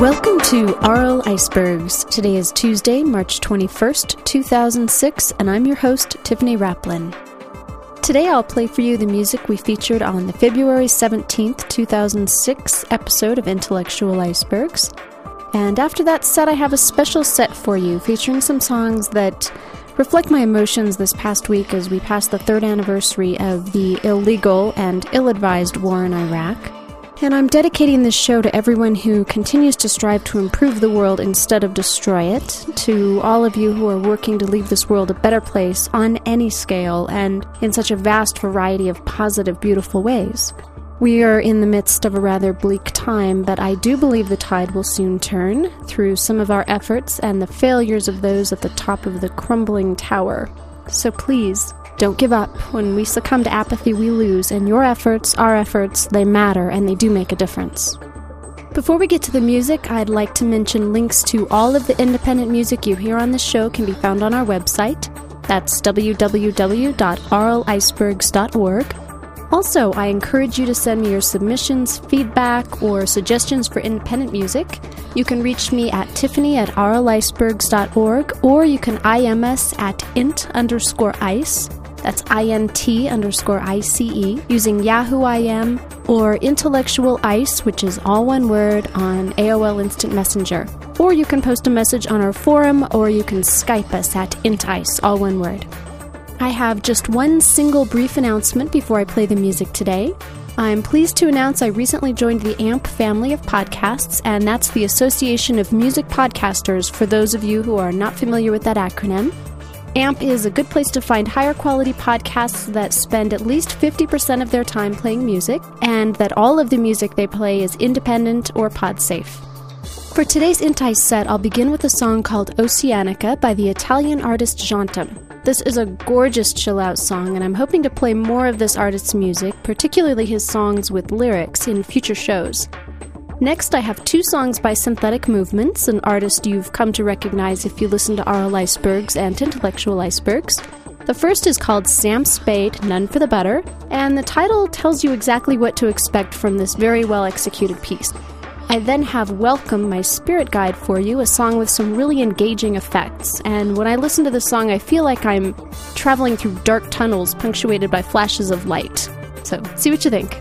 Welcome to Aural Icebergs. Today is Tuesday, March 21st, 2006, and I'm your host, Tiffany Raplin. Today I'll play for you the music we featured on the February 17th, 2006 episode of Intellectual Icebergs. And after that set, I have a special set for you featuring some songs that reflect my emotions this past week as we pass the third anniversary of the illegal and ill advised war in Iraq. And I'm dedicating this show to everyone who continues to strive to improve the world instead of destroy it, to all of you who are working to leave this world a better place on any scale and in such a vast variety of positive, beautiful ways. We are in the midst of a rather bleak time, but I do believe the tide will soon turn through some of our efforts and the failures of those at the top of the crumbling tower. So please, don't give up. When we succumb to apathy, we lose, and your efforts, our efforts, they matter and they do make a difference. Before we get to the music, I'd like to mention links to all of the independent music you hear on the show can be found on our website. That's www.auralicebergs.org. Also, I encourage you to send me your submissions, feedback, or suggestions for independent music. You can reach me at tiffany at auralicebergs.org, or you can IM us at int underscore ice. That's INT underscore ICE using Yahoo IM or Intellectual Ice, which is all one word, on AOL Instant Messenger. Or you can post a message on our forum or you can Skype us at IntIce, all one word. I have just one single brief announcement before I play the music today. I'm pleased to announce I recently joined the AMP family of podcasts, and that's the Association of Music Podcasters for those of you who are not familiar with that acronym. AMP is a good place to find higher quality podcasts that spend at least 50% of their time playing music, and that all of the music they play is independent or pod safe. For today's IntIce set, I'll begin with a song called Oceanica by the Italian artist Jontom. This is a gorgeous chill out song, and I'm hoping to play more of this artist's music, particularly his songs with lyrics, in future shows. Next, I have two songs by Synthetic Movements, an artist you've come to recognize if you listen to Aural Icebergs and Intellectual Icebergs. The first is called Sam Spade, None for the Better, and the title tells you exactly what to expect from this very well executed piece. I then have Welcome, my spirit guide for you, a song with some really engaging effects. And when I listen to this song, I feel like I'm traveling through dark tunnels punctuated by flashes of light. So, see what you think.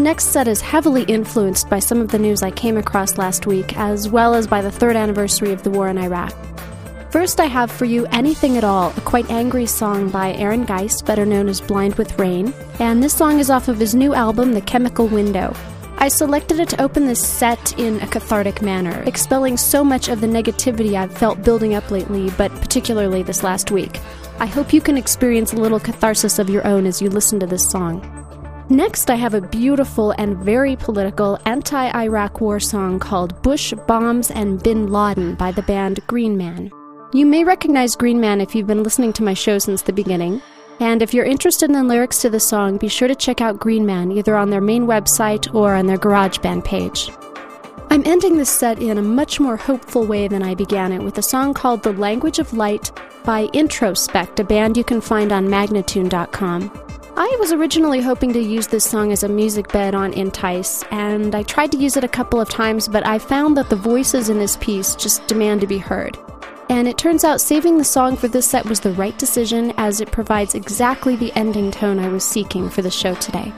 Next set is heavily influenced by some of the news I came across last week, as well as by the third anniversary of the war in Iraq. First, I have for you Anything at All, a quite angry song by Aaron Geist, better known as Blind with Rain, and this song is off of his new album, The Chemical Window. I selected it to open this set in a cathartic manner, expelling so much of the negativity I've felt building up lately, but particularly this last week. I hope you can experience a little catharsis of your own as you listen to this song. Next, I have a beautiful and very political anti Iraq war song called Bush, Bombs, and Bin Laden by the band Green Man. You may recognize Green Man if you've been listening to my show since the beginning. And if you're interested in the lyrics to the song, be sure to check out Green Man either on their main website or on their GarageBand page. I'm ending this set in a much more hopeful way than I began it with a song called The Language of Light by iNTROSPEKT, a band you can find on Magnatune.com. I was originally hoping to use this song as a music bed on IntIce, and I tried to use it a couple of times, but I found that the voices in this piece just demand to be heard. And it turns out saving the song for this set was the right decision as it provides exactly the ending tone I was seeking for the show today.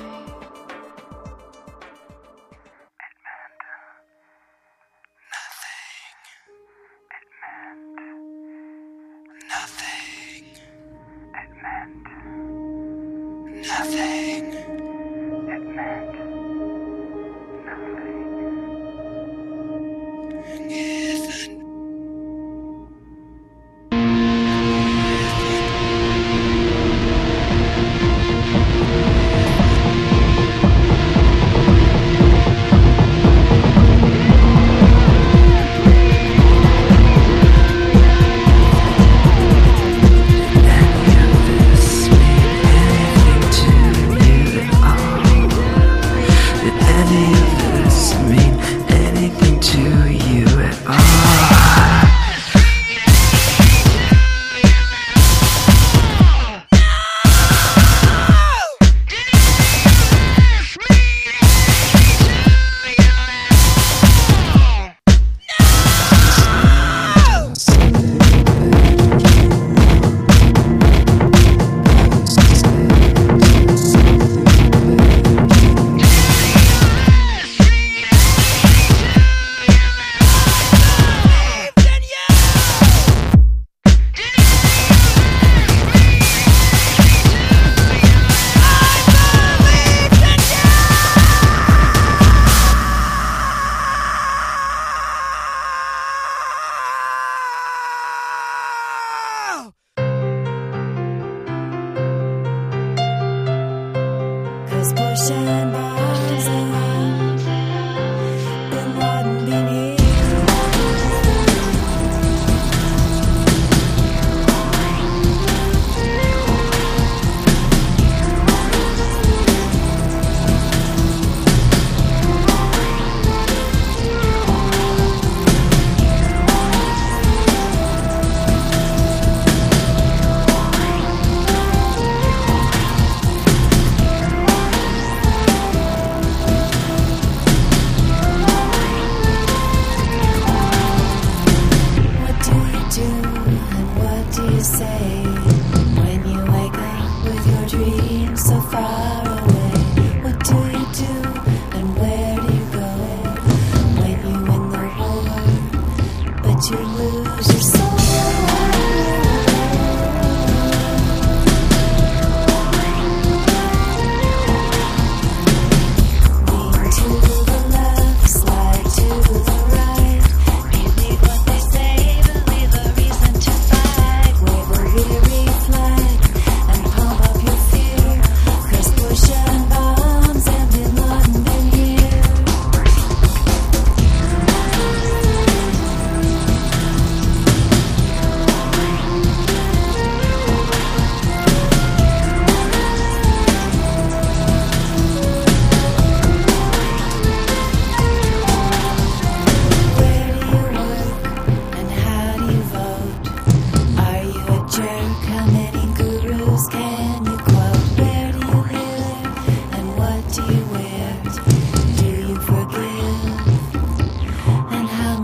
We're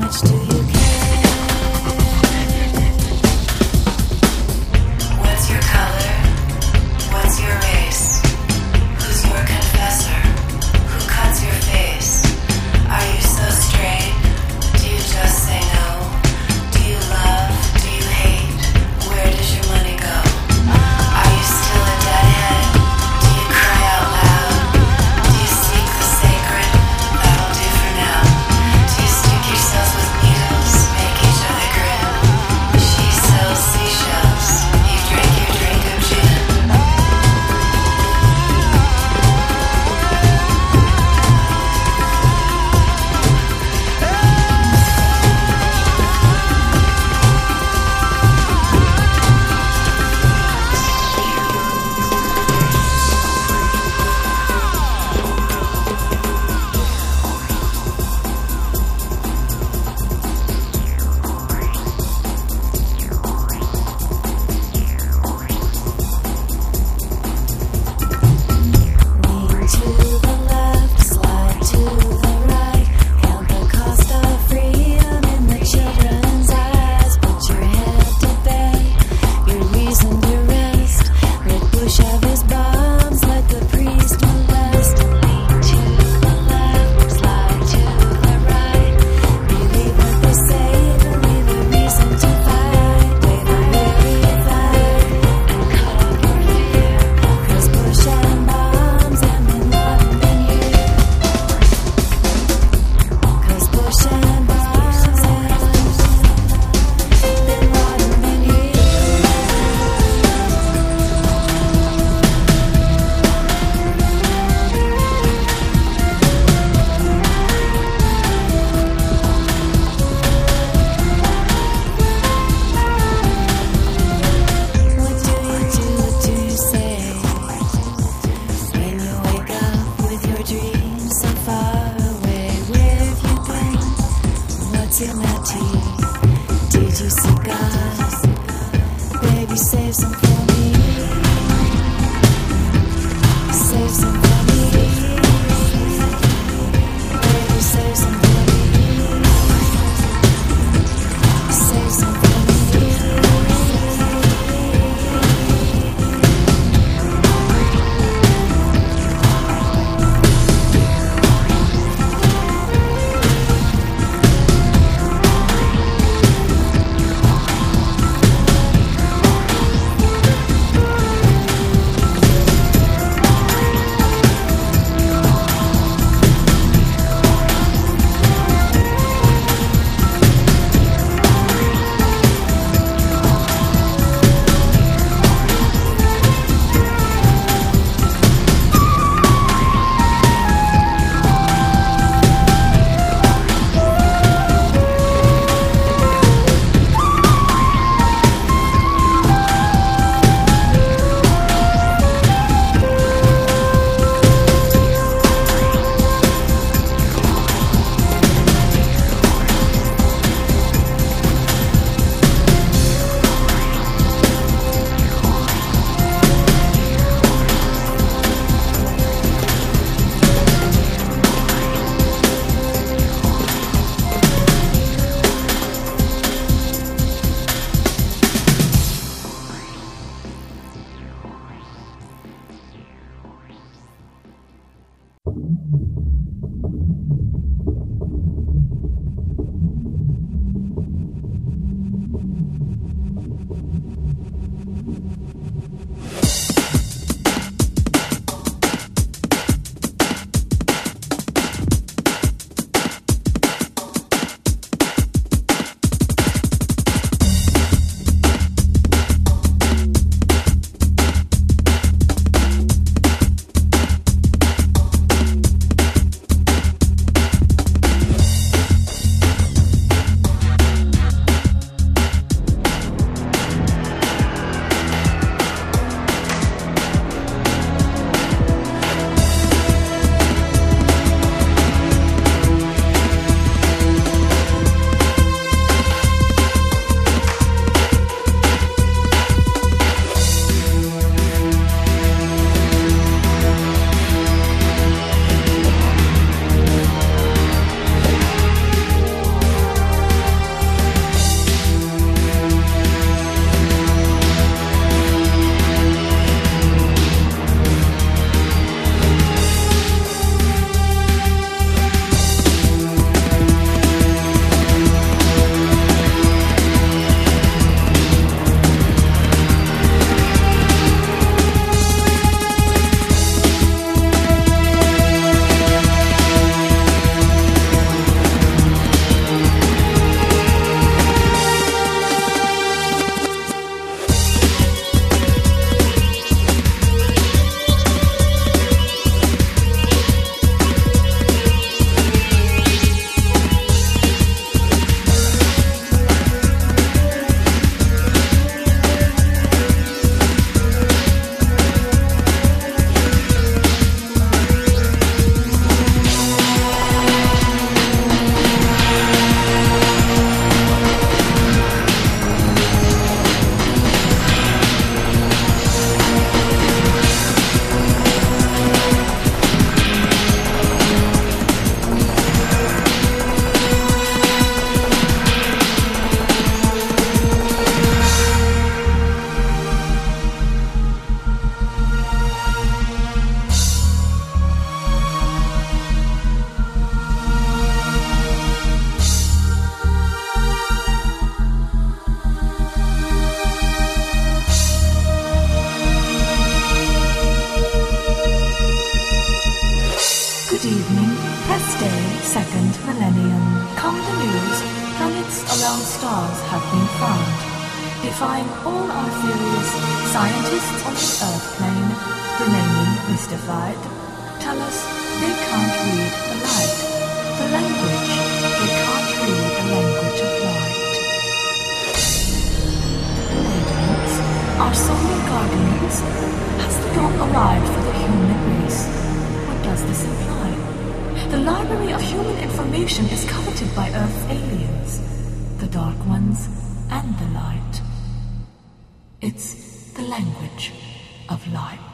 much to second millennium. Come the news, planets around stars have been found, defying all our theories. Scientists on the Earth plane, remaining mystified, tell us they can't read the light, the language. They can't read the language of light. Aliens, our solar guardians, has the dawn arrived for the human race? What does this mean? The library of human information is coveted by Earth's aliens, the Dark Ones and the Light. It's the language of light.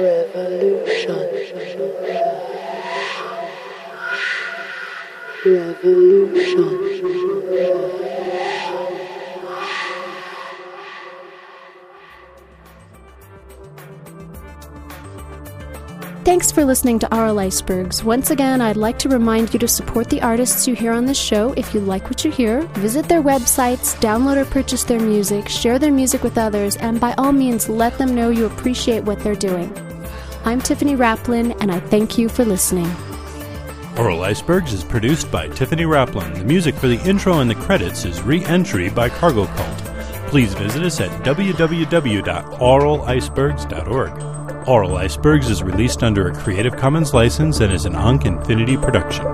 Revolution. Revolution. Thanks for listening to Aural Icebergs. Once again, I'd like to remind you to support the artists you hear on this show. If you like what you hear, visit their websites, download or purchase their music, share their music with others, and by all means, let them know you appreciate what they're doing. I'm Tiffany Raplin, and I thank you for listening. Aural Icebergs is produced by Tiffany Raplin. The music for the intro and the credits is Re Entry by Cargo Cult. Please visit us at www.auralicebergs.org. Aural Icebergs is released under a Creative Commons license and is an Ankh Infinity production.